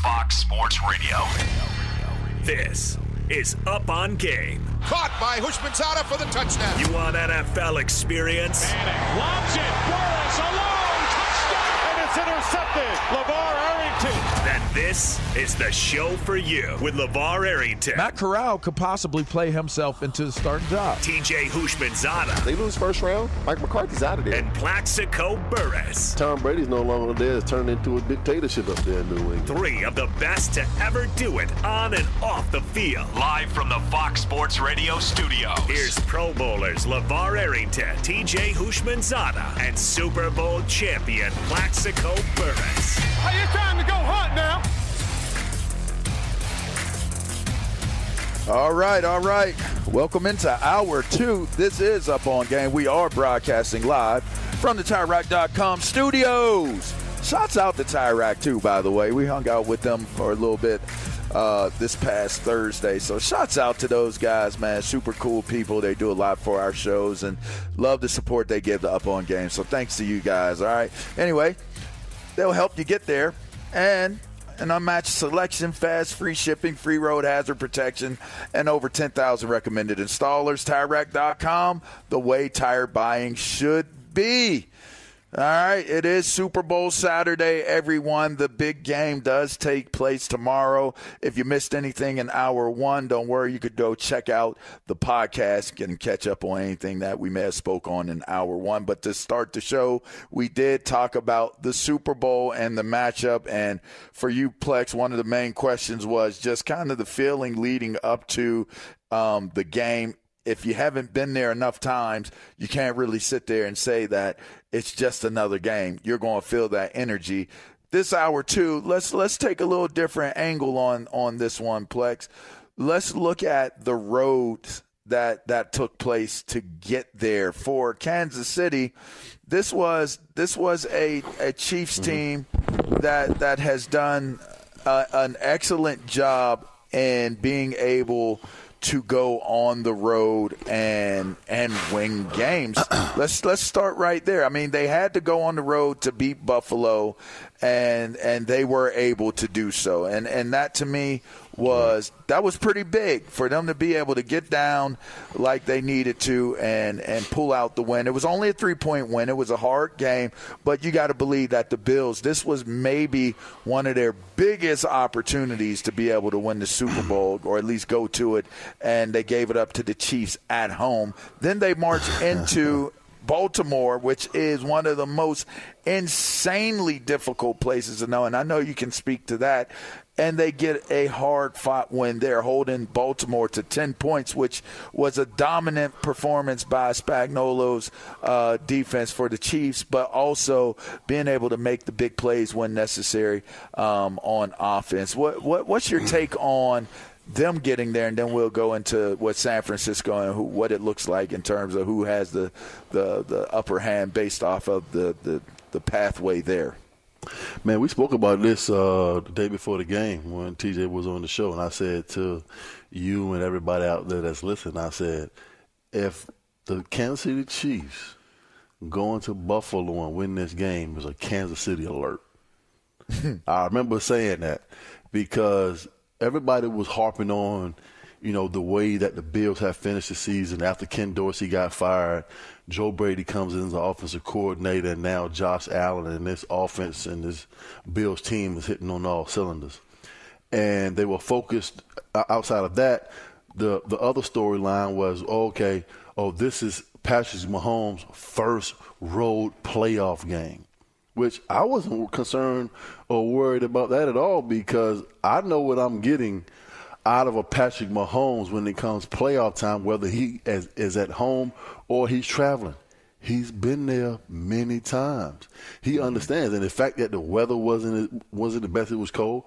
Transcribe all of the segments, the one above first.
Fox Sports Radio. This is Up on Game. Caught by Houshmandzadeh for the touchdown. You want NFL experience? Manning lobs it. Burress alone. Touchdown. And it's intercepted. LaVar Then this is the show for you with LaVar Arrington. Matt Corral could possibly play himself into the starting job. TJ Houshmandzadeh. They lose first round. Mike McCarthy's out of there. And Plaxico Burress. Tom Brady's no longer there. It's turned into a dictatorship up there in New England. Three of the best to ever do it on and off the field. Live from the Fox Sports Radio studios. Here's Pro Bowlers LaVar Arrington, TJ Houshmandzadeh, and Super Bowl champion Plaxico Burress. Hey, it's time to go hunt now. All right, all right. Welcome into hour two. This is Up On Game. We are broadcasting live from the TireRack.com studios. Shouts out to Tire Rack, too, by the way. We hung out with them for a little bit uh, this past Thursday. So shouts out to those guys, man. Super cool people. They do a lot for our shows and love the support they give to Up On Game. So thanks to you guys, all right? Anyway, they'll help you get there. And an unmatched selection, fast, free shipping, free road hazard protection, and over 10,000 recommended installers. TireRack.com, the way tire buying should be. All right, it is Super Bowl Saturday, everyone. The big game does take place tomorrow. If you missed anything in hour one, don't worry. You could go check out the podcast and catch up on anything that we may have spoke on in hour one. But to start the show, we did talk about the Super Bowl and the matchup. And for you, Plax, one of the main questions was just kind of the feeling leading up to um, the game if you haven't been there enough times, you can't really sit there and say that it's just another game. You're going to feel that energy. This hour too, let's let's take a little different angle on on this one, Plax. Let's look at the roads that that took place to get there for Kansas City. This was this was a, a Chiefs team that that has done uh, an excellent job in being able to go on the road and and win games. let's let's start right there. I mean, they had to go on the road to beat Buffalo, and and they were able to do so. And and that to me was that was pretty big for them to be able to get down like they needed to and and pull out the win. It was only a three point win. It was a hard game, but you got to believe that the Bills this was maybe one of their biggest opportunities to be able to win the Super Bowl or at least go to it, and they gave it up to the Chiefs at home. Then they marched into Baltimore, which is one of the most insanely difficult places to know, and I know you can speak to that. And they get a hard fought win there, holding Baltimore to 10 points, which was a dominant performance by Spagnuolo's uh, defense for the Chiefs, but also being able to make the big plays when necessary um, on offense. What, what, what's your take on them getting there, and then we'll go into what San Francisco and who, what it looks like in terms of who has the the, the upper hand based off of the, the, the pathway there. Man, we spoke about this uh, the day before the game when TJ was on the show, and I said to you and everybody out there that's listening, I said, if the Kansas City Chiefs going to Buffalo and win this game is a Kansas City alert. I remember saying that because everybody was harping on, you know, the way that the Bills have finished the season after Ken Dorsey got fired. Joe Brady comes in as the offensive coordinator, and now Josh Allen and this offense and this Bills team is hitting on all cylinders. And they were focused outside of that. The the other storyline was okay. Oh, this is Patrick Mahomes' first road playoff game, which I wasn't concerned or worried about that at all because I know what I'm getting out of a Patrick Mahomes when it comes playoff time, whether he is, is at home or he's traveling. He's been there many times. He mm-hmm. understands, and the fact that the weather wasn't wasn't the best, it was cold.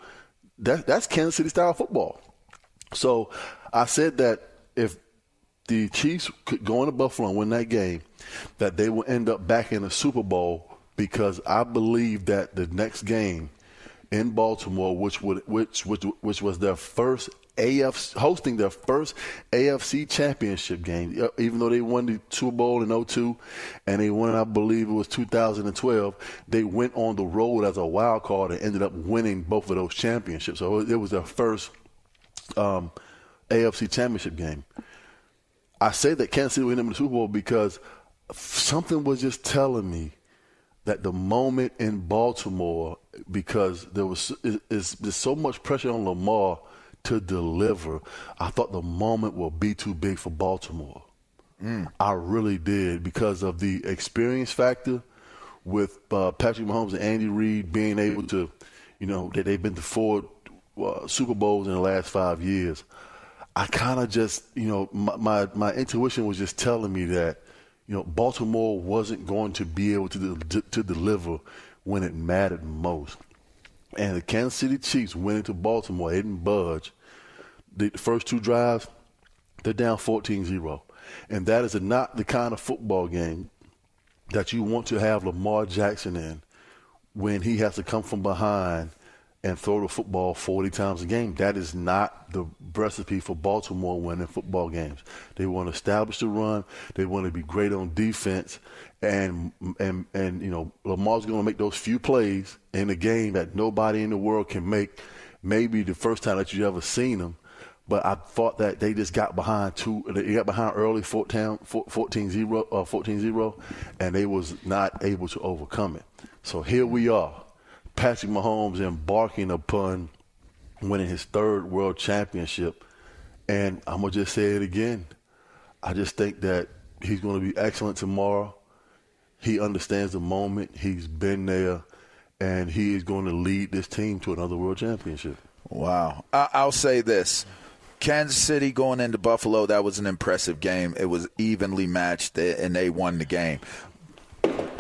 That that's Kansas City style football. So I said that if the Chiefs could go into Buffalo and win that game, that they will end up back in the Super Bowl because I believe that the next game in Baltimore, which would which which which was their first AF hosting their first AFC championship game, even though they won the Super Bowl in 02 and they won, I believe it was 2012, they went on the road as a wild card and ended up winning both of those championships. So it was their first um, AFC championship game. I say that Kansas City win them the Super Bowl because something was just telling me that the moment in Baltimore, because there was is, there's so much pressure on Lamar to deliver, I thought the moment will be too big for Baltimore. Mm. I really did because of the experience factor with uh, Patrick Mahomes and Andy Reid being able to, you know, that they've been to four uh, Super Bowls in the last five years. I kind of just, you know, my, my, my intuition was just telling me that, you know, Baltimore wasn't going to be able to to, to deliver when it mattered most. And the Kansas City Chiefs went into Baltimore, they didn't budge. The first two drives, they're down 14-0. And that is not the kind of football game that you want to have Lamar Jackson in when he has to come from behind – and throw the football 40 times a game. That is not the recipe for Baltimore winning football games. They want to establish the run. They want to be great on defense, and and and you know Lamar's going to make those few plays in a game that nobody in the world can make. Maybe the first time that you ever seen them. But I thought that they just got behind two. They got behind early 14, 0 uh, 14 and they was not able to overcome it. So here we are Patrick Mahomes embarking upon winning his third world championship. And I'm going to just say it again. I just think that he's going to be excellent tomorrow. He understands the moment, he's been there, and he is going to lead this team to another world championship. Wow. I'll say this. Kansas City going into Buffalo, that was an impressive game. It was evenly matched, eh, and they won the game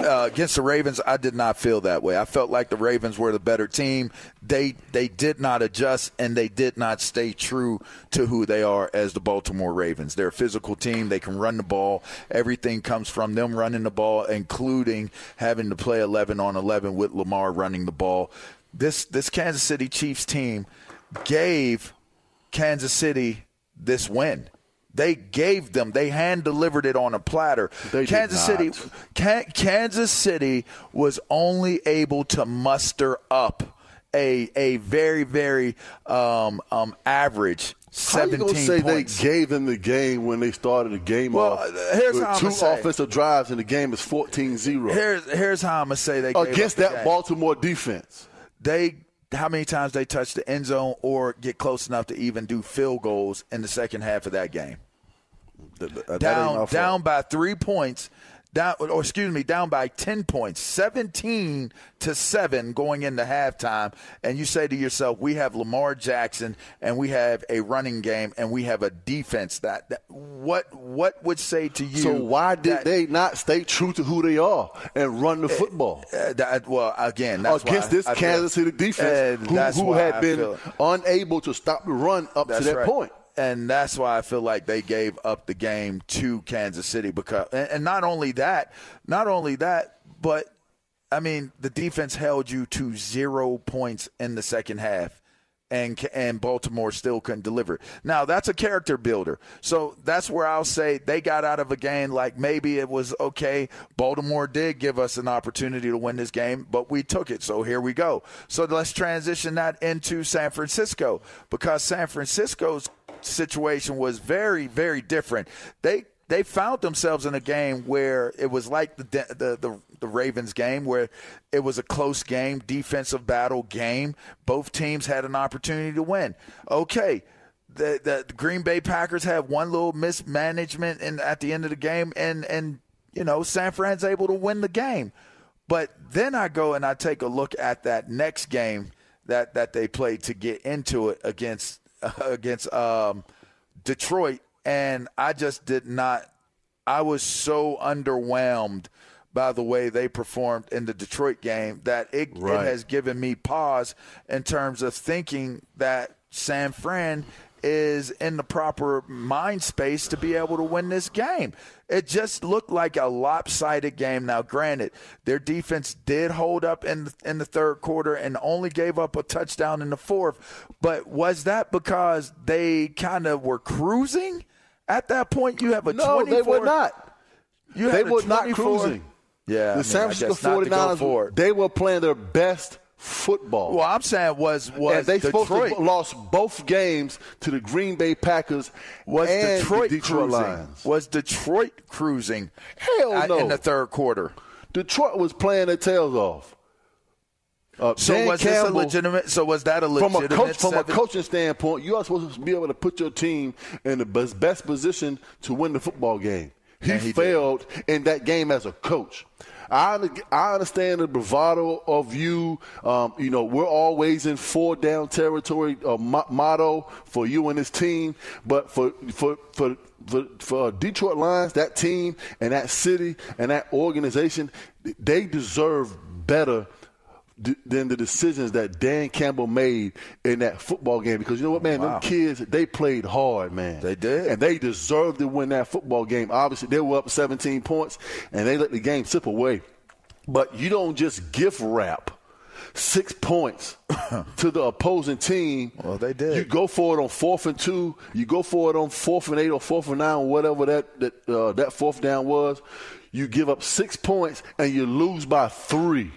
uh, against the Ravens, I did not feel that way. I felt like the Ravens were the better team. They they did not adjust and they did not stay true to who they are as the Baltimore Ravens. They're a physical team. They can run the ball. Everything comes from them running the ball, including having to play 11 on 11 with Lamar running the ball. This this Kansas City Chiefs team gave Kansas City this win. They gave them. They hand delivered it on a platter. They Kansas City, Kansas City was only able to muster up a a very very um, um, average. How you gonna say points. they gave them the game when they started the game well, off? Here's with how two say. offensive drives and the game is 14-0. Here's here's how I'm gonna say they against that game. Baltimore defense. They how many times they touch the end zone or get close enough to even do field goals in the second half of that game. That, down down by three points, down or excuse me, down by ten points, seventeen to seven going into halftime, and you say to yourself, "We have Lamar Jackson, and we have a running game, and we have a defense that, that what what would say to you?" So why did that, they not stay true to who they are and run the eh, football? Uh, that, well, again, that's against this I Kansas feel, City defense, eh, who, who had been unable to stop the run up that's to that right. point and that's why I feel like they gave up the game to Kansas City because, and not only that, not only that, but I mean, the defense held you to zero points in the second half. And, and Baltimore still couldn't deliver. Now that's a character builder. So that's where I'll say they got out of a game like maybe it was okay. Baltimore did give us an opportunity to win this game, but we took it. So here we go. So let's transition that into San Francisco because San Francisco's situation was very, very different. They they found themselves in a game where it was like the the the, the Ravens game where it was a close game, defensive battle game. Both teams had an opportunity to win. Okay, the, the, the Green Bay Packers had one little mismanagement in, at the end of the game, and and you know San Fran's able to win the game. But then I go and I take a look at that next game that that they played to get into it against against um, Detroit and I just did not. I was so underwhelmed by the way they performed in the Detroit game that it, right. it has given me pause in terms of thinking that San Fran is in the proper mind space to be able to win this game. It just looked like a lopsided game. Now, granted, their defense did hold up in the, in the third quarter and only gave up a touchdown in the fourth. But was that because they kind of were cruising? At that point, you have a no, 24. they were not. You they were not cruising. Yeah, the I mean, San Francisco 49ers, they were playing their best football. Well, I'm saying was was and they Detroit. supposed to lost both games to the Green Bay Packers was and Detroit Detroit cruising. Lions. Was Detroit cruising? Hell no. In the third quarter, Detroit was playing their tails off. Uh, so Dan was Campbell, this a legitimate? So was that a legitimate? From a coach, from a coaching standpoint, you are supposed to be able to put your team in the best, best position to win the football game. He, he failed did. in that game as a coach. I, I understand the bravado of you. Um, you know, we're always in four down territory uh, motto for you and this team. But for for for for, for Detroit Lions, that team and that city and that organization, they deserve better than the decisions that Dan Campbell made in that football game. Because you know what, man, wow. them kids they played hard, man. They did, and they deserved to win that football game. Obviously, they were up 17 points, and they let the game slip away. But you don't just gift wrap six points to the opposing team. Well, they did. You go for it on fourth and two. You go for it on fourth and eight or fourth and nine, whatever that that uh, that fourth down was. You give up six points and you lose by three.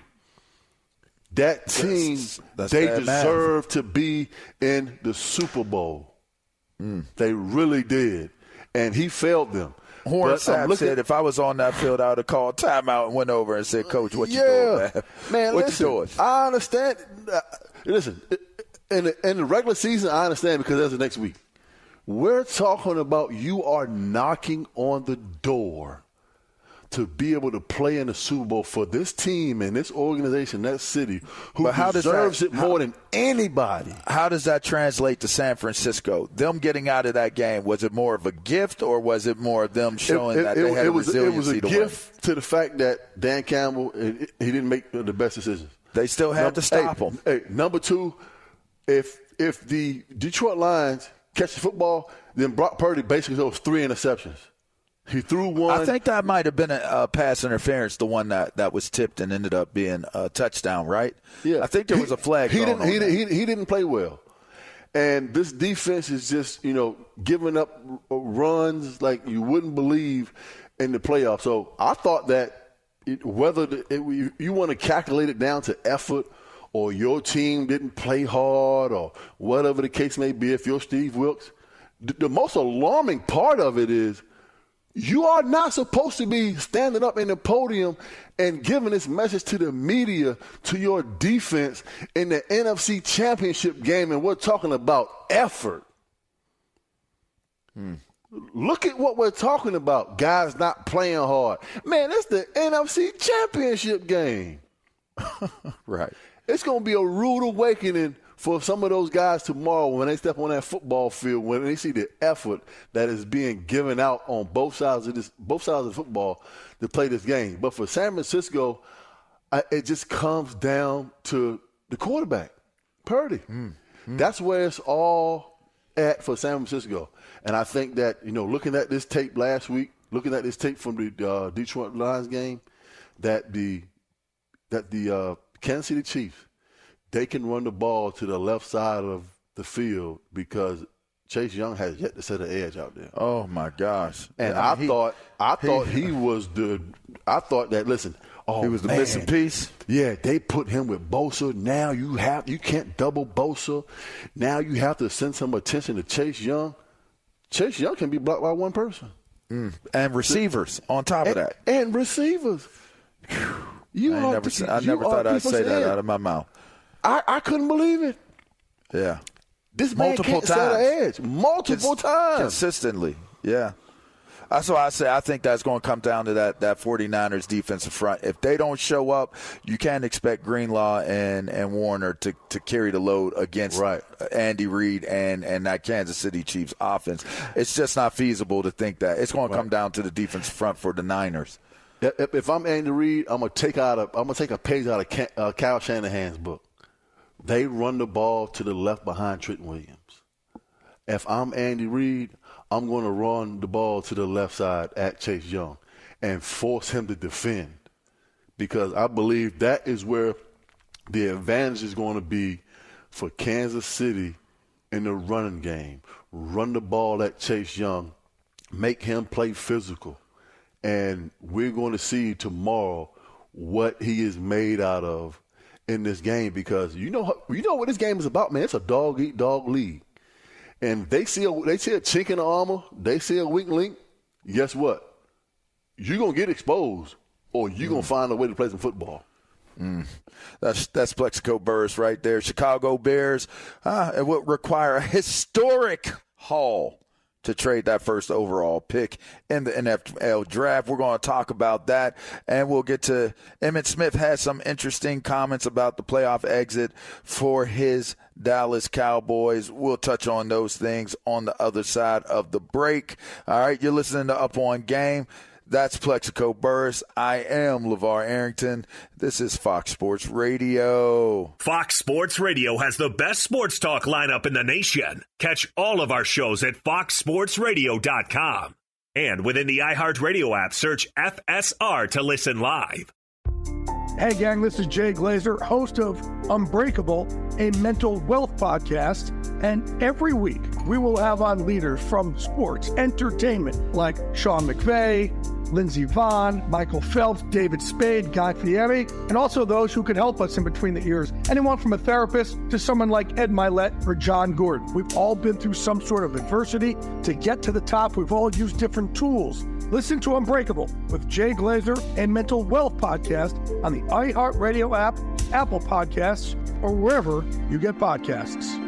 That team, that's, that's they deserve math. to be in the Super Bowl. Mm. They really did. And he failed them. Horn said, if I was on that field, I would have called timeout and went over and said, Coach, what yeah. you doing, man? Man, what listen, you doing? I understand. Uh, listen, in the, in the regular season, I understand because that's the next week. We're talking about you are knocking on the door to be able to play in the Super Bowl for this team and this organization, that city, who but how deserves that, it more how, than anybody. How does that translate to San Francisco? Them getting out of that game was it more of a gift or was it more of them showing it, it, that they it, had it was, resiliency It was a to gift win? to the fact that Dan Campbell he didn't make the best decisions. They still had number, to stop hey, him. Hey, number two, if if the Detroit Lions catch the football, then Brock Purdy basically throws three interceptions. He threw one. I think that might have been a, pass interference, the one that, that was tipped and ended up being a touchdown, right? Yeah. I think there was a flag. He, didn't. He, he, he, didn't play well, and this defense is just you know giving up runs like you wouldn't believe in the playoffs. So I thought that it, whether the, it, you want to calculate it down to effort or your team didn't play hard or whatever the case may be, if you're Steve Wilks, the, the most alarming part of it is you are not supposed to be standing up in the podium and giving this message to the media, to your defense in the NFC championship game, and we're talking about effort. Hmm. Look at what we're talking about. Guys not playing hard. Man, that's the NFC championship game. right. It's going to be a rude awakening for some of those guys tomorrow when they step on that football field, when they see the effort that is being given out on both sides of this, both sides of football to play this game. But for San Francisco, I, it just comes down to the quarterback, Purdy. Mm, mm. That's where it's all at for San Francisco. And I think that you know, looking at this tape last week, looking at this tape from the uh, Detroit Lions game, that the that the uh, Kansas City Chiefs they can run the ball to the left side of the field because Chase Young has yet to set an edge out there. Oh my gosh! And Yeah, I he- thought I he- thought he was the I thought that listen, oh He was the man, missing piece? Yeah, they put him with Bosa. Now you have you can't double Bosa. Now you have to send some attention to Chase Young. Chase Young can be blocked by one person. Mm. and receivers on top of that. and receivers. You I are never, I never thought I'd say that out of my mouth. I, I couldn't believe it. Yeah, This man multiple can't times, set an edge multiple Cons- times. consistently. Yeah. That's why I say I think that's going to come down to that, that 49ers defensive front. If they don't show up, you can't expect Greenlaw and, and Warner to, to carry the load against Right. Andy Reid and, and that Kansas City Chiefs offense. It's just not feasible to think that. It's going to come down to the defensive front for the Niners. If, if I'm Andy Reid, I'm gonna take out a I'm gonna take a page out of Cal uh, Shanahan's book. They run the ball to the left behind Trenton Williams. If I'm Andy Reid, I'm going to run the ball to the left side at Chase Young and force him to defend because I believe that is where the advantage is going to be for Kansas City in the running game. Run the ball at Chase Young, make him play physical, and we're going to see tomorrow what he is made out of in this game because you know you know what this game is about, man. It's a dog eat dog league, and they see a they see a chink in the armor, they see a weak link. Guess what? You're gonna get exposed, or you're gonna find a way to play some football. That's that's Plaxico Burress right there. Chicago Bears. Uh, it would require a historic haul to trade that first overall pick in the NFL draft. We're going to talk about that, and we'll get to Emmitt Smith has some interesting comments about the playoff exit for his Dallas Cowboys. We'll touch on those things on the other side of the break. All right, you're listening to Up On Game. That's Plaxico Burress. I am LaVar Arrington. This is Fox Sports Radio. Fox Sports Radio has the best sports talk lineup in the nation. Catch all of our shows at foxsportsradio.com. And within the iHeartRadio app, search FSR to listen live. Hey, gang, this is Jay Glazer, host of Unbreakable, a mental wealth podcast. And every week, we will have on leaders from sports, entertainment, like Sean McVay, Lindsey Vonn, Michael Phelps, David Spade, Guy Fieri, and also those who can help us in between the ears. Anyone from a therapist to someone like Ed Mylett or Jon Gordon. We've all been through some sort of adversity. To get to the top, we've all used different tools. Listen to Unbreakable with Jay Glazer and Mental Wealth Podcast on the iHeartRadio app, Apple Podcasts, or wherever you get podcasts.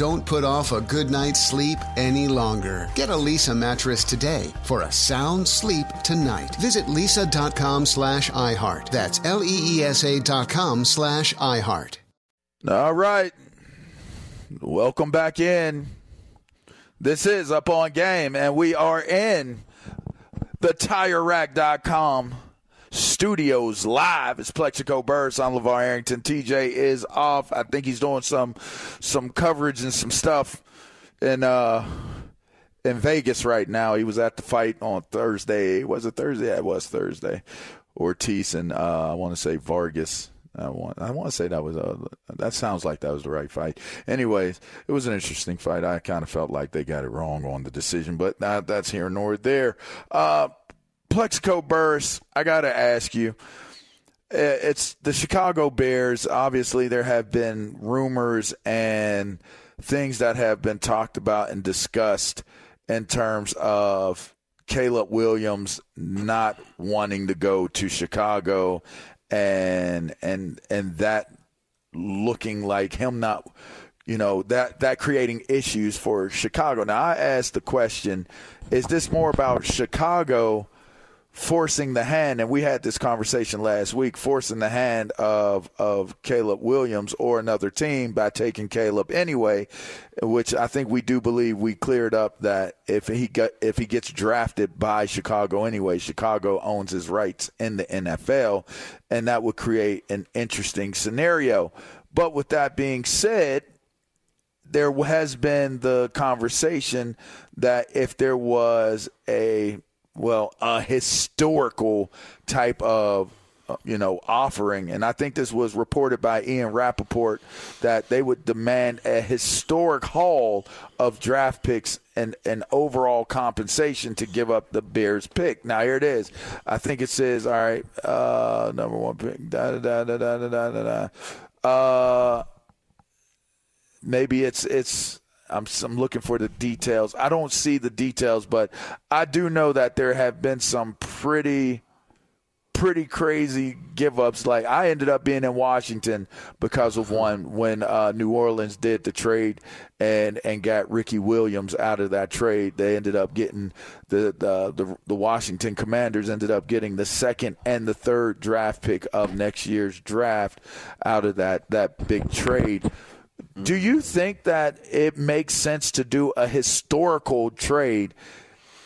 Don't put off a good night's sleep any longer. Get a Leesa mattress today for a sound sleep tonight. Visit leesa.com slash iHeart. That's L E E S A dot com slash iHeart. All right. Welcome back in. This is Up on Game, and we are in the tire TireRack.com studios live. It's Plaxico Burress. I'm LaVar Arrington. TJ is off. I think he's doing some some coverage and some stuff in uh in Vegas right now. He was at the fight on Thursday. Was it Thursday? Yeah, it was Thursday. Ortiz and uh, I want to say Vargas. I want I want to say that was a that sounds like that was the right fight. Anyways, it was an interesting fight. I kind of felt like they got it wrong on the decision, but that, that's here nor there. Uh, Plaxico Burress, I got to ask you. Uh, it's the Chicago Bears. Obviously, there have been rumors and things that have been talked about and discussed in terms of Caleb Williams not wanting to go to Chicago and and and that looking like him not you know that that creating issues for Chicago. Now I asked the question, is this more about Chicago forcing the hand and we had this conversation last week forcing the hand of of Caleb Williams or another team by taking Caleb anyway which I think we do believe we cleared up that if he got if he gets drafted by Chicago anyway Chicago owns his rights in the NFL and that would create an interesting scenario. But with that being said there has been the conversation that if there was a well, a historical type of uh, you know, offering. And I think this was reported by Ian Rapoport that they would demand a historic haul of draft picks and, and overall compensation to give up the Bears pick. Now, here it is. I think it says, all right, uh, number one pick, da da da da da da da da. Uh, maybe it's it's I'm, I'm looking for the details. I don't see the details, but I do know that there have been some pretty pretty crazy give ups. Like I ended up being in Washington because of one when uh, New Orleans did the trade and and got Ricky Williams out of that trade. They ended up getting the the the, the Washington Commanders ended up getting the second and the third draft pick of next year's draft out of that that big trade. Do you think that it makes sense to do a historical trade?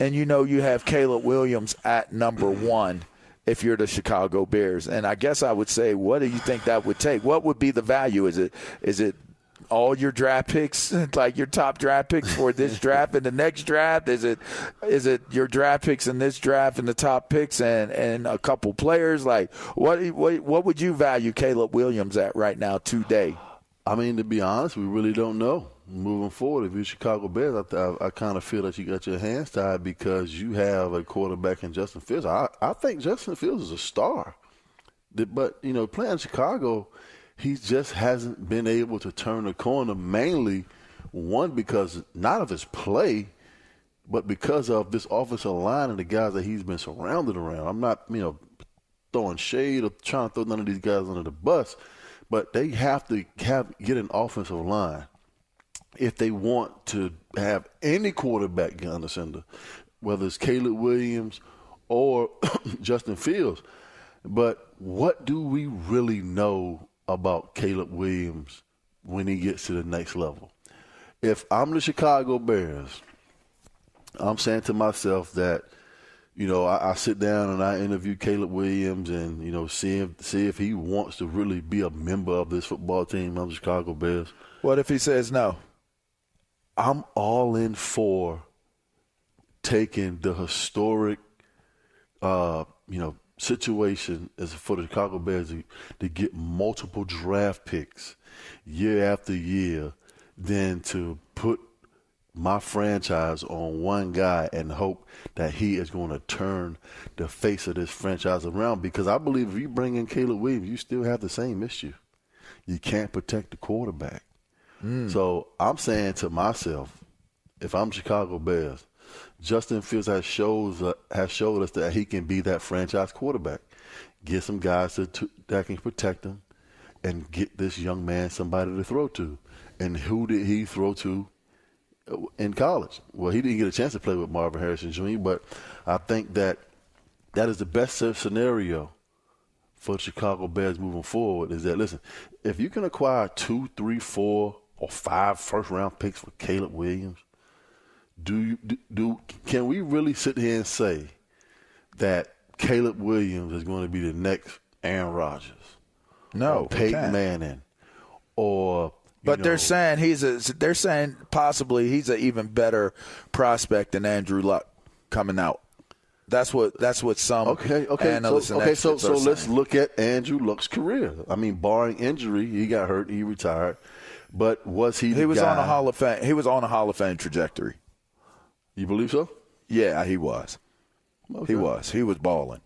And you know, you have Caleb Williams at number one if you're the Chicago Bears. And I guess I would say, what do you think that would take? What would be the value? Is it is it all your draft picks, like your top draft picks for this draft and the next draft? Is it is it your draft picks in this draft and the top picks and, and a couple players? Like what what what would you value Caleb Williams at right now today? I mean, to be honest, we really don't know. Moving forward, if you're Chicago Bears, I, I, I kind of feel that you got your hands tied because you have a quarterback in Justin Fields. I, I think Justin Fields is a star. But, you know, playing Chicago, he just hasn't been able to turn the corner mainly, one, because not of his play, but because of this offensive line and the guys that he's been surrounded around. I'm not, you know, throwing shade or trying to throw none of these guys under the bus – but they have to have get an offensive line if they want to have any quarterback center, whether it's Caleb Williams or Justin Fields. But what do we really know about Caleb Williams when he gets to the next level? If I'm the Chicago Bears, I'm saying to myself that – you know, I, I, sit down and I interview Caleb Williams and, you know, see if, see if he wants to really be a member of this football team of the Chicago Bears. What if he says no? I'm all in for taking the historic, uh, you know, situation as for the Chicago Bears to, to get multiple draft picks year after year than to put – my franchise on one guy and hope that he is going to turn the face of this franchise around. Because I believe if you bring in Caleb Williams, you still have the same issue. You can't protect the quarterback. Mm. So I'm saying to myself, if I'm Chicago Bears, Justin Fields has shows uh, has showed us that he can be that franchise quarterback. Get some guys to, to, that can protect him, and get this young man somebody to throw to. And who did he throw to in college? Well, he didn't get a chance to play with Marvin Harrison Jr., but I think that that is the best scenario for the Chicago Bears moving forward is that, listen, if you can acquire two, three, four, or five first round picks for Caleb Williams, do you do, do can we really sit here and say that Caleb Williams is going to be the next Aaron Rodgers? No, or Peyton Manning, or but know, they're saying he's a. They're saying possibly he's an even better prospect than Andrew Luck coming out. That's what. That's what some okay. Okay. Analysts so, okay. So so saying. let's look at Andrew Luck's career. I mean, barring injury, he got hurt, he retired. But was he? he was guy? on a Hall of Fame. He was on a Hall of Fame trajectory. You believe so? Yeah, he was. Okay. He was. He was balling.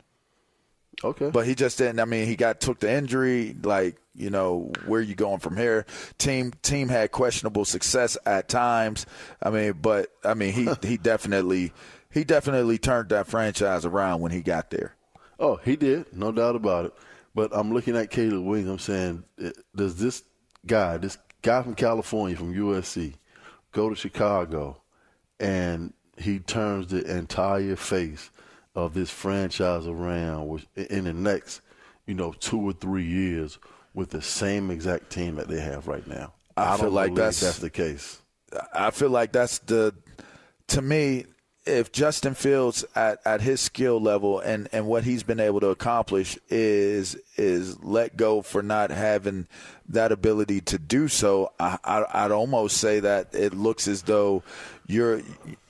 Okay. But he just didn't. I mean, he got took the injury. Like you know, where you going from here? Team team had questionable success at times. I mean, but I mean, he he definitely he definitely turned that franchise around when he got there. Oh, he did, no doubt about it. But I'm looking at Caleb Williams. I'm saying, eh, does this guy, this guy from California, from USC, go to Chicago, and he turns the entire face of this franchise around in the next, you know, two or three years with the same exact team that they have right now. I, I feel don't like that's that's the case. I feel like that's the to me if Justin Fields at, at his skill level and, and what he's been able to accomplish is is let go for not having that ability to do so, I, I, would almost say that it looks as though you're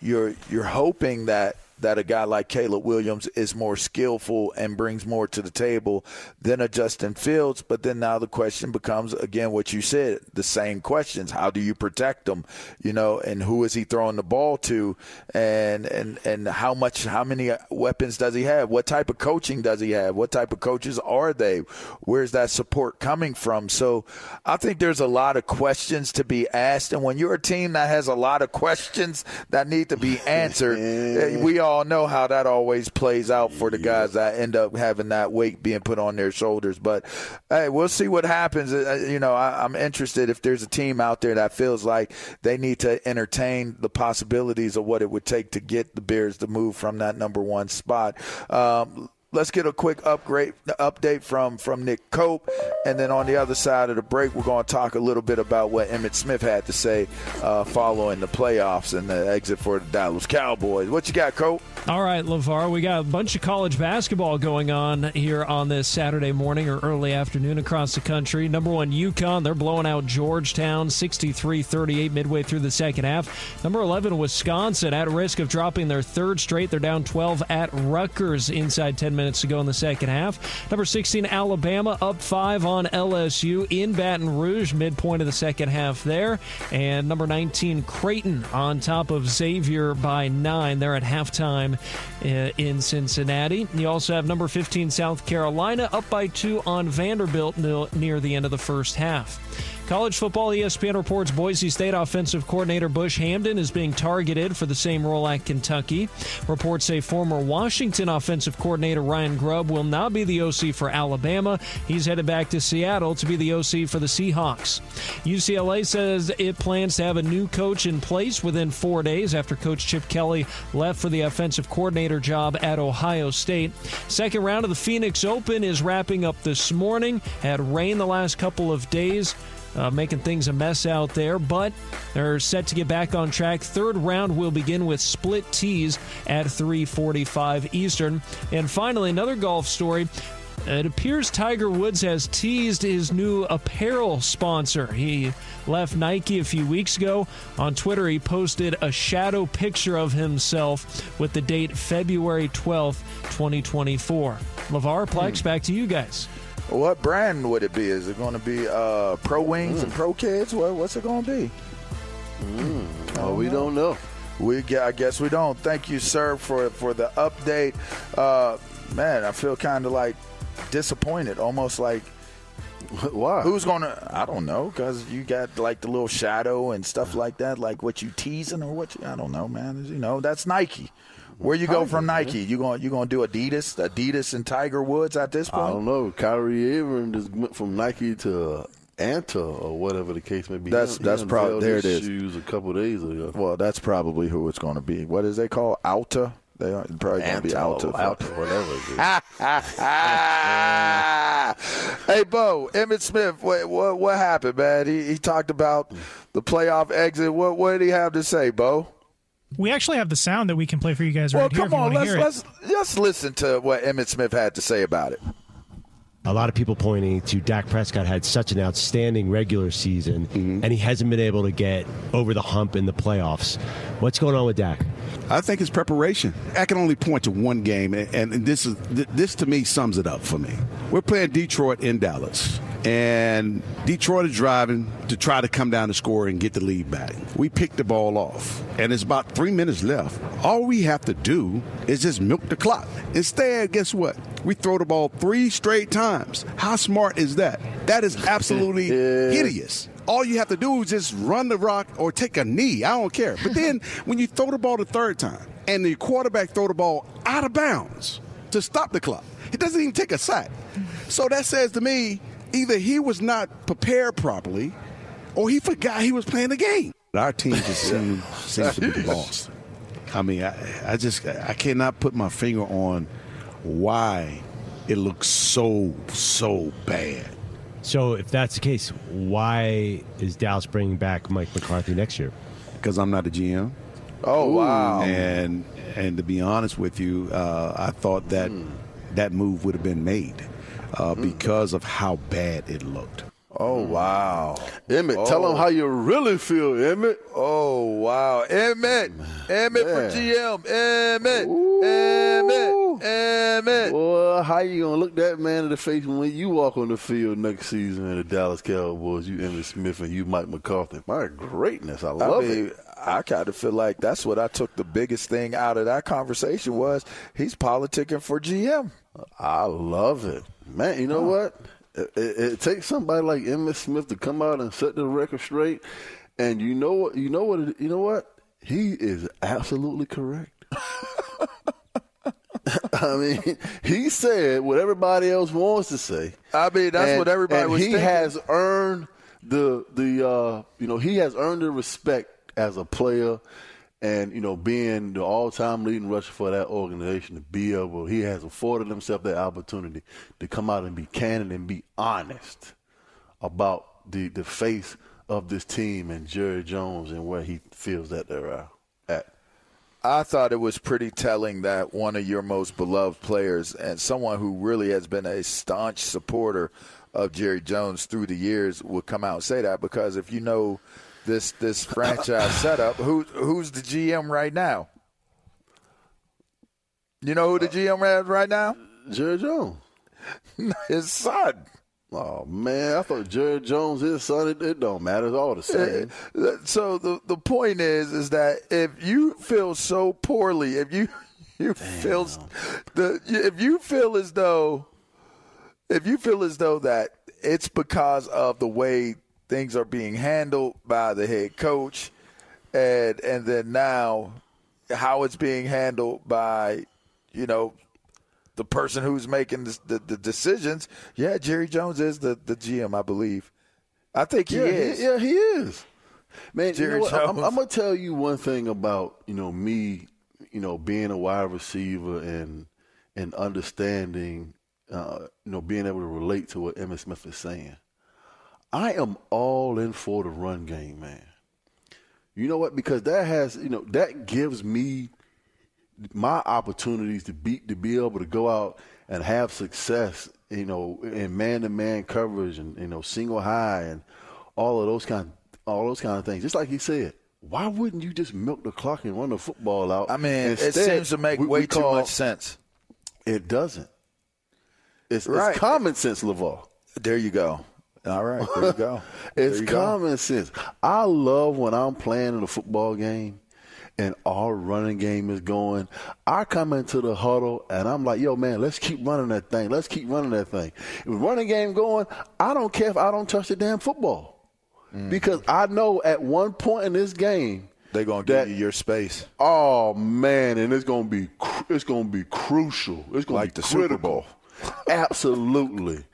you're you're hoping that that a guy like Caleb Williams is more skillful and brings more to the table than a Justin Fields. But then now the question becomes again what you said, the same questions. How do you protect him? You know, and who is he throwing the ball to? And and and how much how many weapons does he have? What type of coaching does he have? What type of coaches are they? Where's that support coming from? So I think there's a lot of questions to be asked. And when you're a team that has a lot of questions that need to be answered, eh, we all know how that always plays out for the guys that end up having that weight being put on their shoulders. But hey, we'll see what happens. Uh, you know, I, I'm interested if there's a team out there that feels like they need to entertain the possibilities of what it would take to get the Bears to move from that number one spot. Um, let's get a quick upgrade update from from Nick Cope, and then on the other side of the break, we're going to talk a little bit about what Emmitt Smith had to say uh, following the playoffs and the exit for the Dallas Cowboys. What you got, Cope? All right, LaVar, we got a bunch of college basketball going on here on this Saturday morning or early afternoon across the country. Number one, UConn, they're blowing out Georgetown 63 38 midway through the second half. Number 11, Wisconsin, at risk of dropping their third straight. They're down 12 at Rutgers inside 10 minutes to go in the second half. Number 16, Alabama, up 5 on LSU in Baton Rouge, midpoint of the second half there. And number 19, Creighton, on top of Xavier by 9. They're at halftime uh, in Cincinnati. You also have number 15 South Carolina up by two on Vanderbilt near the end of the first half. College football ESPN reports Boise State offensive coordinator Bush Hamdan is being targeted for the same role at Kentucky. Reports say former Washington offensive coordinator Ryan Grubb will not be the OC for Alabama. He's headed back to Seattle to be the OC for the Seahawks. UCLA says it plans to have a new coach in place within four days after Coach Chip Kelly left for the offensive coordinator job at Ohio State. Second round of the Phoenix Open is wrapping up this morning. Had rain the last couple of days uh, making things a mess out there, but they're set to get back on track. Third round will begin with split tees at 3:45 Eastern. And finally, another golf story. It appears Tiger Woods has teased his new apparel sponsor. He left Nike a few weeks ago. On Twitter, he posted a shadow picture of himself with the date February 12th, 2024. LaVar Plax, hmm. back to you guys. What brand would it be? Is it going to be uh, Pro Wings mm. and Pro Kids? What, what's it going to be? Mm. Oh, we don't know. We I guess we don't. Thank you, sir, for for the update. Uh, man, I feel kind of like disappointed, almost like. Why? Who's gonna? I don't know, because you got like the little shadow and stuff like that, like what you teasing or what you, I don't know, man. You know, that's Nike. Where you Tiger, go from Nike? Man. You going you going to do Adidas, Adidas and Tiger Woods at this point? I don't know. Kyrie Irving just went from Nike to Anta or whatever the case may be. That's he, that's probably there. It is. Shoes a couple days ago. Well, that's probably who it's going to be. What is they call Alta? They are probably going to be Alta. Alta, whatever. hey, Bo, Emmitt Smith, what, what, what happened, man? He, he talked about the playoff exit. What what did he have to say, Bo? We actually have the sound that we can play for you guys well, right here. Well, come on, let's let's let's listen to what Emmitt Smith had to say about it a lot of people pointing to Dak Prescott had such an outstanding regular season, mm-hmm. and he hasn't been able to get over the hump in the playoffs. What's going on with Dak? I think it's preparation. I can only point to one game, and this is this to me sums it up for me. We're playing Detroit in Dallas and Detroit is driving to try to come down the score and get the lead back. We pick the ball off, and it's about three minutes left. All we have to do is just milk the clock. Instead, guess what? We throw the ball three straight times. How smart is that? That is absolutely hideous. All you have to do is just run the rock or take a knee. I don't care. But then when you throw the ball the third time and the quarterback throw the ball out of bounds to stop the clock, it doesn't even take a sack. So that says to me, either he was not prepared properly or he forgot he was playing the game. Our team just seems, seems to be lost. I mean, I, I just I cannot put my finger on why it looks so so bad. So, if that's the case, why is Dallas bringing back Mike McCarthy next year? Because I'm not a GM. Oh wow! And and to be honest with you, uh, I thought that mm. that move would have been made uh, mm. because of how bad it looked. Oh wow, Emmitt! oh. tell them how you really feel, Emmitt. Oh wow, Emmett, Emmitt Man. for GM, Emmitt, Ooh. Emmitt, Emmitt. Well, how you gonna look that man in the face when you walk on the field next season in the Dallas Cowboys? You Emmitt Smith and you Mike McCarthy. My greatness, I love I mean, it. I kind of feel like that's what I took the biggest thing out of that conversation was he's politicking for GM. I love it, man. You know what? It, it, it, takes somebody like Emmitt Smith to come out and set the record straight. And you know what? You know what? You know what? He is absolutely correct. I mean, he said what everybody else wants to say. I mean, that's and, what everybody and was. He thinking. has earned the the uh, you know he has earned the respect as a player and you know being the all-time leading rusher for that organization to be able he has afforded himself that opportunity to come out and be candid and be honest about the the face of this team and Jerry Jones and where he feels that they're at. I thought it was pretty telling that one of your most beloved players and someone who really has been a staunch supporter of Jerry Jones through the years would come out and say that because if you know this this franchise setup. Who who's the GM right now? You know who the uh, GM is right now? Jerry Jones. His son. Oh man, I thought Jerry Jones, his son, it, it, don't matter. It's all the same. So the the point is, is that if you feel so poorly, if you you Damn. feel the if you feel as though if you feel as though that it's because of the way things are being handled by the head coach, and and then now how it's being handled by you know the person who's making the, the, the decisions. Yeah, Jerry Jones is the, the GM, I believe. I think he yeah, is. He, yeah, he is. Man, Jerry you know I'm, I'm, gonna tell you one thing about you know me, you know, being a wide receiver and and understanding, uh, you know, being able to relate to what Emmitt Smith is saying. I am all in for the run game, man. You know what? Because that has, you know, that gives me my opportunities to be to be able to go out and have success, you know, in man to man coverage and you know single high and all of those kind all those kind of things. Just like he said, why wouldn't you just milk the clock and run the football out? I mean, Instead, it seems to make we, way we too call, much sense. It doesn't. It's, right. it's common sense, LaVar. There you go. All right, there you go. it's you common go. sense. I love when I'm playing in a football game and our running game is going. I come into the huddle and I'm like, yo, man, let's keep running that thing. Let's keep running that thing. If running game going, I don't care if I don't touch the damn football. Mm. Because I know at one point in this game, They're gonna give you your space. Oh man, and it's gonna be cr- it's gonna be crucial. It's gonna Like be the Super. Bowl. Absolutely.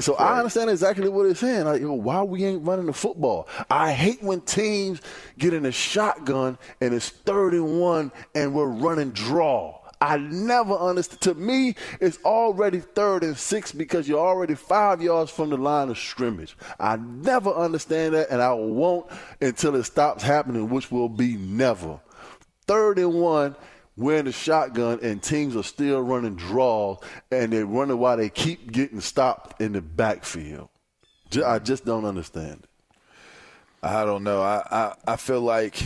So I understand exactly what it's saying. Like, yo, why we ain't running the football? I hate when teams get in a shotgun and it's third and one and we're running draw. I never understood. To me, it's already third and six because you're already five yards from the line of scrimmage. I never understand that, and I won't until it stops happening, which will be never. Third and one, in the shotgun, and teams are still running draws, and they're running while they keep getting stopped in the backfield. I just don't understand it. I don't know. I, I, I feel like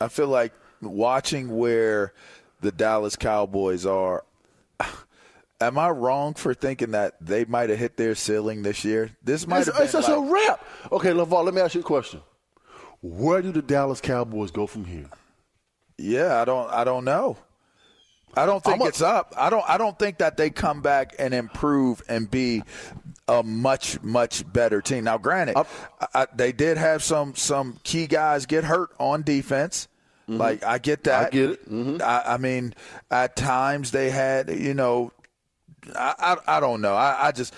I feel like watching where the Dallas Cowboys are. Am I wrong for thinking that they might have hit their ceiling this year? This might It's, have been it's like- a wrap. Okay, LaVar, let me ask you a question. Where do the Dallas Cowboys go from here? Yeah, I don't. I don't know. I don't think a- it's up. I don't. I don't think that they come back and improve and be a much much better team. Now, granted, I, I, they did have some some key guys get hurt on defense. Like I get that. Mm-hmm. I get it. Mm-hmm. I, I mean, at times they had you know. I, I, I don't know. I, I just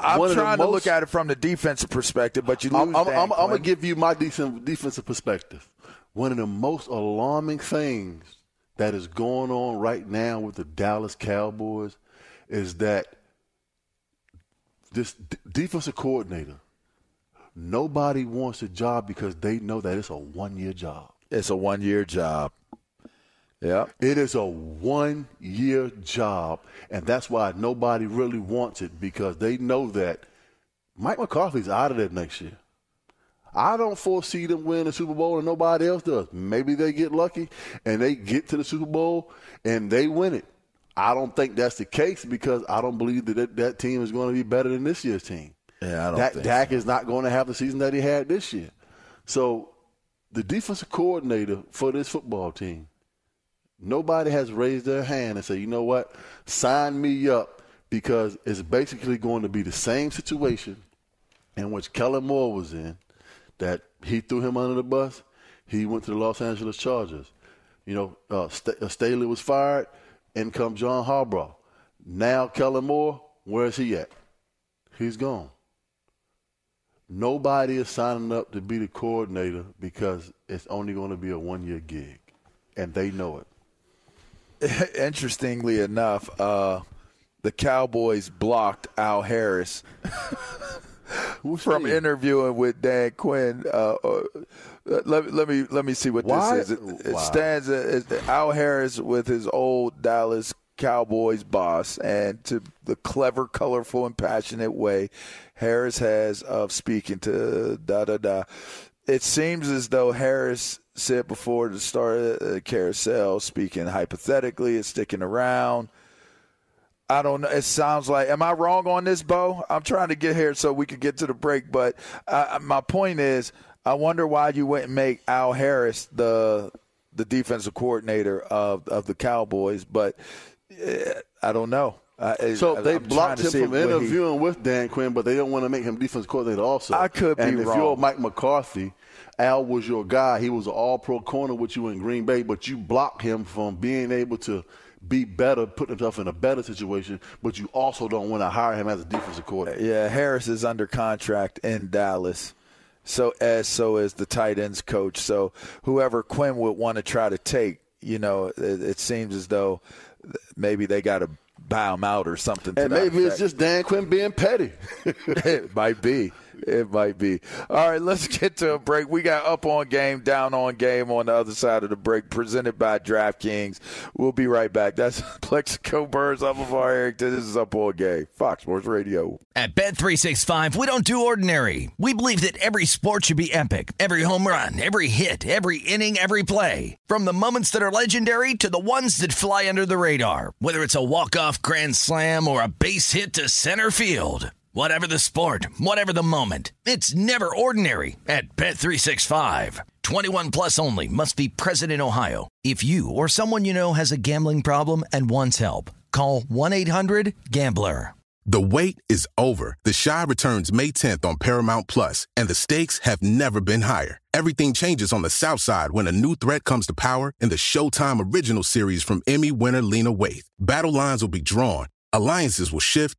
I'm One trying to most- look at it from the defensive perspective, but you lose. I'm, I'm, I'm, I'm gonna give you my decent defensive perspective. One of the most alarming things that is going on right now with the Dallas Cowboys is that this d- defensive coordinator, nobody wants a job because they know that it's a one-year job. It's a one year job. Yeah. It is a one year job, and that's why nobody really wants it because they know that Mike McCarthy's out of there next year. I don't foresee them winning the Super Bowl and nobody else does. Maybe they get lucky and they get to the Super Bowl and they win it. I don't think that's the case because I don't believe that that, that team is going to be better than this year's team. Yeah, I don't That think Dak is not going to have the season that he had this year. So the defensive coordinator for this football team, nobody has raised their hand and said, you know what, sign me up because it's basically going to be the same situation in which Kellen Moore was in, that he threw him under the bus. He went to the Los Angeles Chargers. You know, uh, St- uh, Staley was fired, and come John Harbaugh. Now Kellen Moore, where's he at? He's gone. Nobody is signing up to be the coordinator because it's only going to be a one year gig, and they know it. Interestingly enough, uh, the Cowboys blocked Al Harris from interviewing with Dan Quinn. Uh, uh, let, let me let me see what Why? this is. It, it Wow. stands Al Harris with his old Dallas Cowboys boss, and to the clever, colorful, and passionate way Harris has of speaking to da da da. It seems as though Harris said before the start of the carousel, speaking hypothetically, is sticking around. I don't know. It sounds like. Am I wrong on this, Bo? I'm trying to get here so we could get to the break. But uh, my point is, I wonder why you wouldn't make Al Harris the the defensive coordinator of of the Cowboys. But uh, I don't know. I, So I- they I'm blocked him from what he- interviewing with Dan Quinn, but they don't want to make him defensive coordinator also. I could be and if you're Mike McCarthy, Al was your guy. He was an all-pro corner with you in Green Bay, but you blocked him from being able to be better, put himself in a better situation. But you also don't want to hire him as a defensive coordinator. Yeah, Harris is under contract in Dallas. So as so is the tight ends coach. So whoever Quinn would want to try to take, you know, it, it seems as though maybe they got to buy him out or something. And maybe it's just Dan Quinn being petty. it might be. It might be. All right, let's get to a break. We got up on game, down on game on the other side of the break, presented by DraftKings. We'll be right back. That's Plaxico Burress, I'm LaVar Arrington. This is up on game, Fox Sports Radio. At Bet365, we don't do ordinary. We believe that every sport should be epic. Every home run, every hit, every inning, every play. From the moments that are legendary to the ones that fly under the radar. Whether it's a walk-off grand slam or a base hit to center field. Whatever the sport, whatever the moment. It's never ordinary at Bet365. 21 plus only must be present in Ohio. If you or someone you know has a gambling problem and wants help, call 1-800-GAMBLER. The wait is over. The Chi returns May 10th on Paramount Plus, and the stakes have never been higher. Everything changes on the South Side when a new threat comes to power in the Showtime original series from Emmy winner Lena Waithe. Battle lines will be drawn, alliances will shift,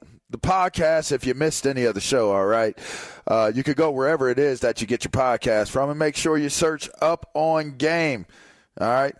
the podcast if you missed any of the show. All right. Uh, you could go wherever it is that you get your podcast from and make sure you search up on game. All right.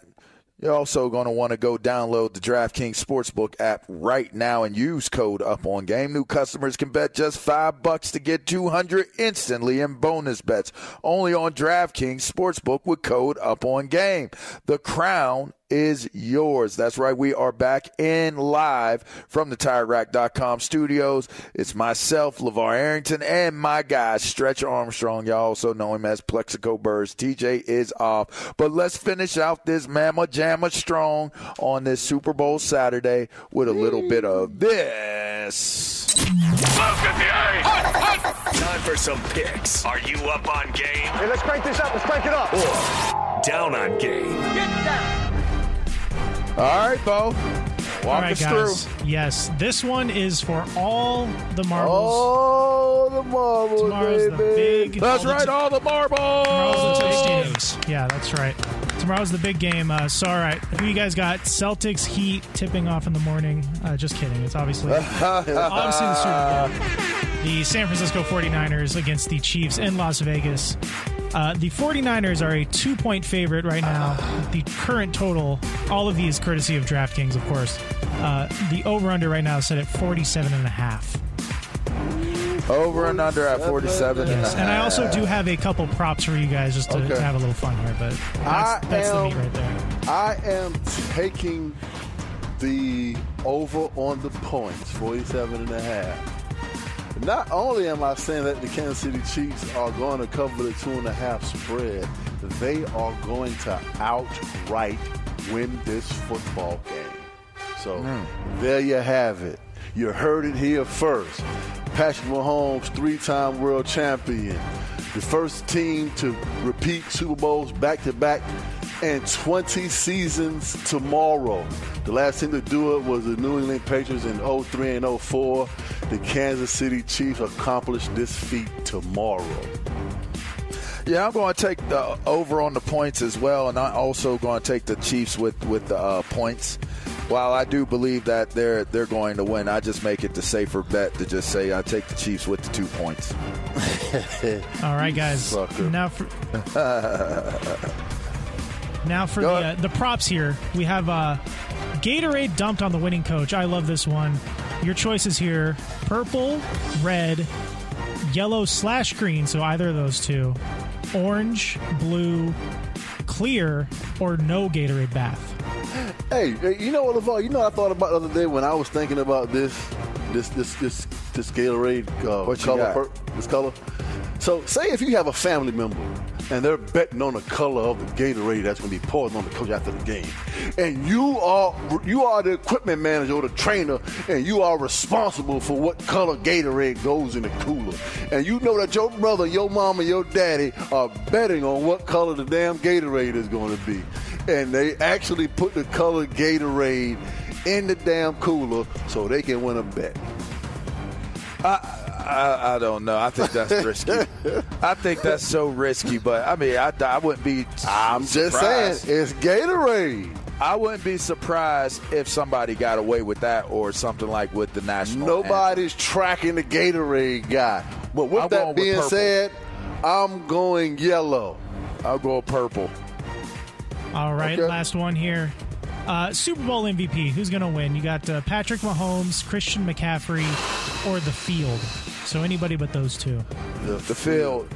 You're also going to want to go download the DraftKings Sportsbook app right now and use code Up On Game. New customers can bet just five bucks to get 200 instantly in bonus bets. Only on DraftKings Sportsbook with code Up On Game. The crown is yours. That's right. We are back in live from the TireRack.com studios. It's myself, LaVar Arrington, and my guy, Stretch Armstrong. Y'all also know him as Plaxico Burress. TJ is off. But let's finish out this Mama Jamma Strong on this Super Bowl Saturday with a little bit of this. Time for some picks. Are you up on game? Hey, let's crank this up. Let's crank it up. Or down on game? Get down. All right, Bo. Walk all right, us guys. through. Yes, this one is for all the marbles. All the marbles, Tomorrow's the big. That's all the right, t- all the marbles. Tomorrow's the. Yeah, that's right. Tomorrow's the big game. Uh, so, all right, who you guys got? Celtics, Heat, tipping off in the morning. Uh, just kidding. It's obviously obviously the Super Bowl. The San Francisco 49ers against the Chiefs in Las Vegas. Uh, the 49ers are a two point favorite right now. The current total, all of these courtesy of DraftKings, of course. Uh, the over under right now is set at 47 and a half. Over and under at 47 and a Yes, and I also do have a couple props for you guys just to, Okay. to have a little fun here, but I that's, that's the meat right there. I am taking the over on the points, 47 and a half. Not only am I saying that the Kansas City Chiefs are going to cover the two and a half spread, they are going to outright win this football game. So hmm. there you have it. You heard it here first. Patrick Mahomes, three-time world champion, the first team to repeat Super Bowls back to back and 20 seasons tomorrow. The last team to do it was the New England Patriots in 03 and 04. The Kansas City Chiefs accomplished this feat tomorrow. Yeah, I'm going to take the over on the points as well, and I'm also going to take the Chiefs with with the uh, points. While I do believe that they're they're going to win, I just make it the safer bet to just say I take the Chiefs with the two points. All right, guys. Sucker. Now for now for the uh, the props here, we have uh, Gatorade dumped on the winning coach. I love this one. Your choices here: purple, red, yellow slash green. So either of those two. Orange, blue, clear, or no Gatorade bath. Hey, hey, you know what, LaVar? You know what I thought about the other day when I was thinking about this, this, this, this, this Gatorade uh, What color, got? per- this color. So, say if you have a family member and they're betting on the color of the Gatorade that's going to be poured on the coach after the game, and you are you are the equipment manager or the trainer, and you are responsible for what color Gatorade goes in the cooler, and you know that your brother, your mom, and your daddy are betting on what color the damn Gatorade is going to be, and they actually put the color Gatorade in the damn cooler so they can win a bet. I, I, I don't know. I think that's risky. I think that's so risky. But I mean, I, I wouldn't be. I'm just saying, it's Gatorade. I wouldn't be surprised if somebody got away with that or something like with the national. Nobody's anthem. tracking the Gatorade guy. But with I'm that being with said, I'm going yellow. I'll go purple. All right, okay. last one here. Uh, Super Bowl MVP. Who's going to win? You got uh, Patrick Mahomes, Christian McCaffrey, or the field. So anybody but those two. The, the field.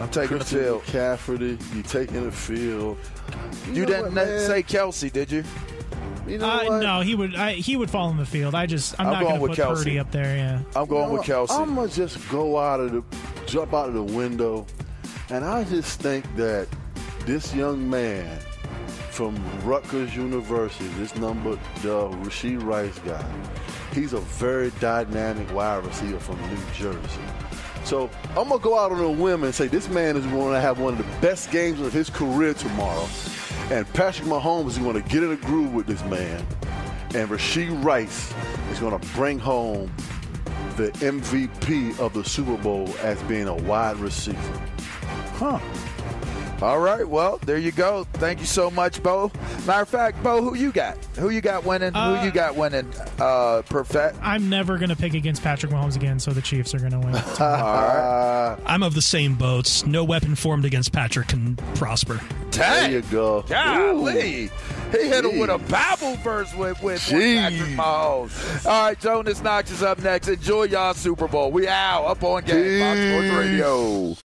I'm taking the field. Cafferty, you taking the field. You, you didn't what, say Kelce, did you? You know uh, no, he would. I, he would fall in the field. I just. I'm, I'm not going to put Kelce. Purdy up there. Yeah. I'm going you know, with Kelce. I'm gonna just go out of the, jump out of the window, and I just think that this young man from Rutgers University, this number, the Rashee Rice guy, he's a very dynamic wide receiver from New Jersey. So I'm gonna go out on a whim and say this man is going to have one of the best games of his career tomorrow, and Patrick Mahomes is going to get in a groove with this man, and Rashee Rice is going to bring home the MVP of the Super Bowl as being a wide receiver. Huh. All right. Well, there you go. Thank you so much, Bo. Matter of fact, Bo, who you got? Who you got winning? Uh, who you got winning? Uh, perfect. I'm never going to pick against Patrick Mahomes again, so the Chiefs are going to win. All right. I'm of the same boats. No weapon formed against Patrick can prosper. There you go. Golly. Ooh. He hit him with a Bible verse with, with Patrick Mahomes. All right, Jonas Knox is up next. Enjoy y'all Super Bowl. We out up on Game Fox Sports Radio.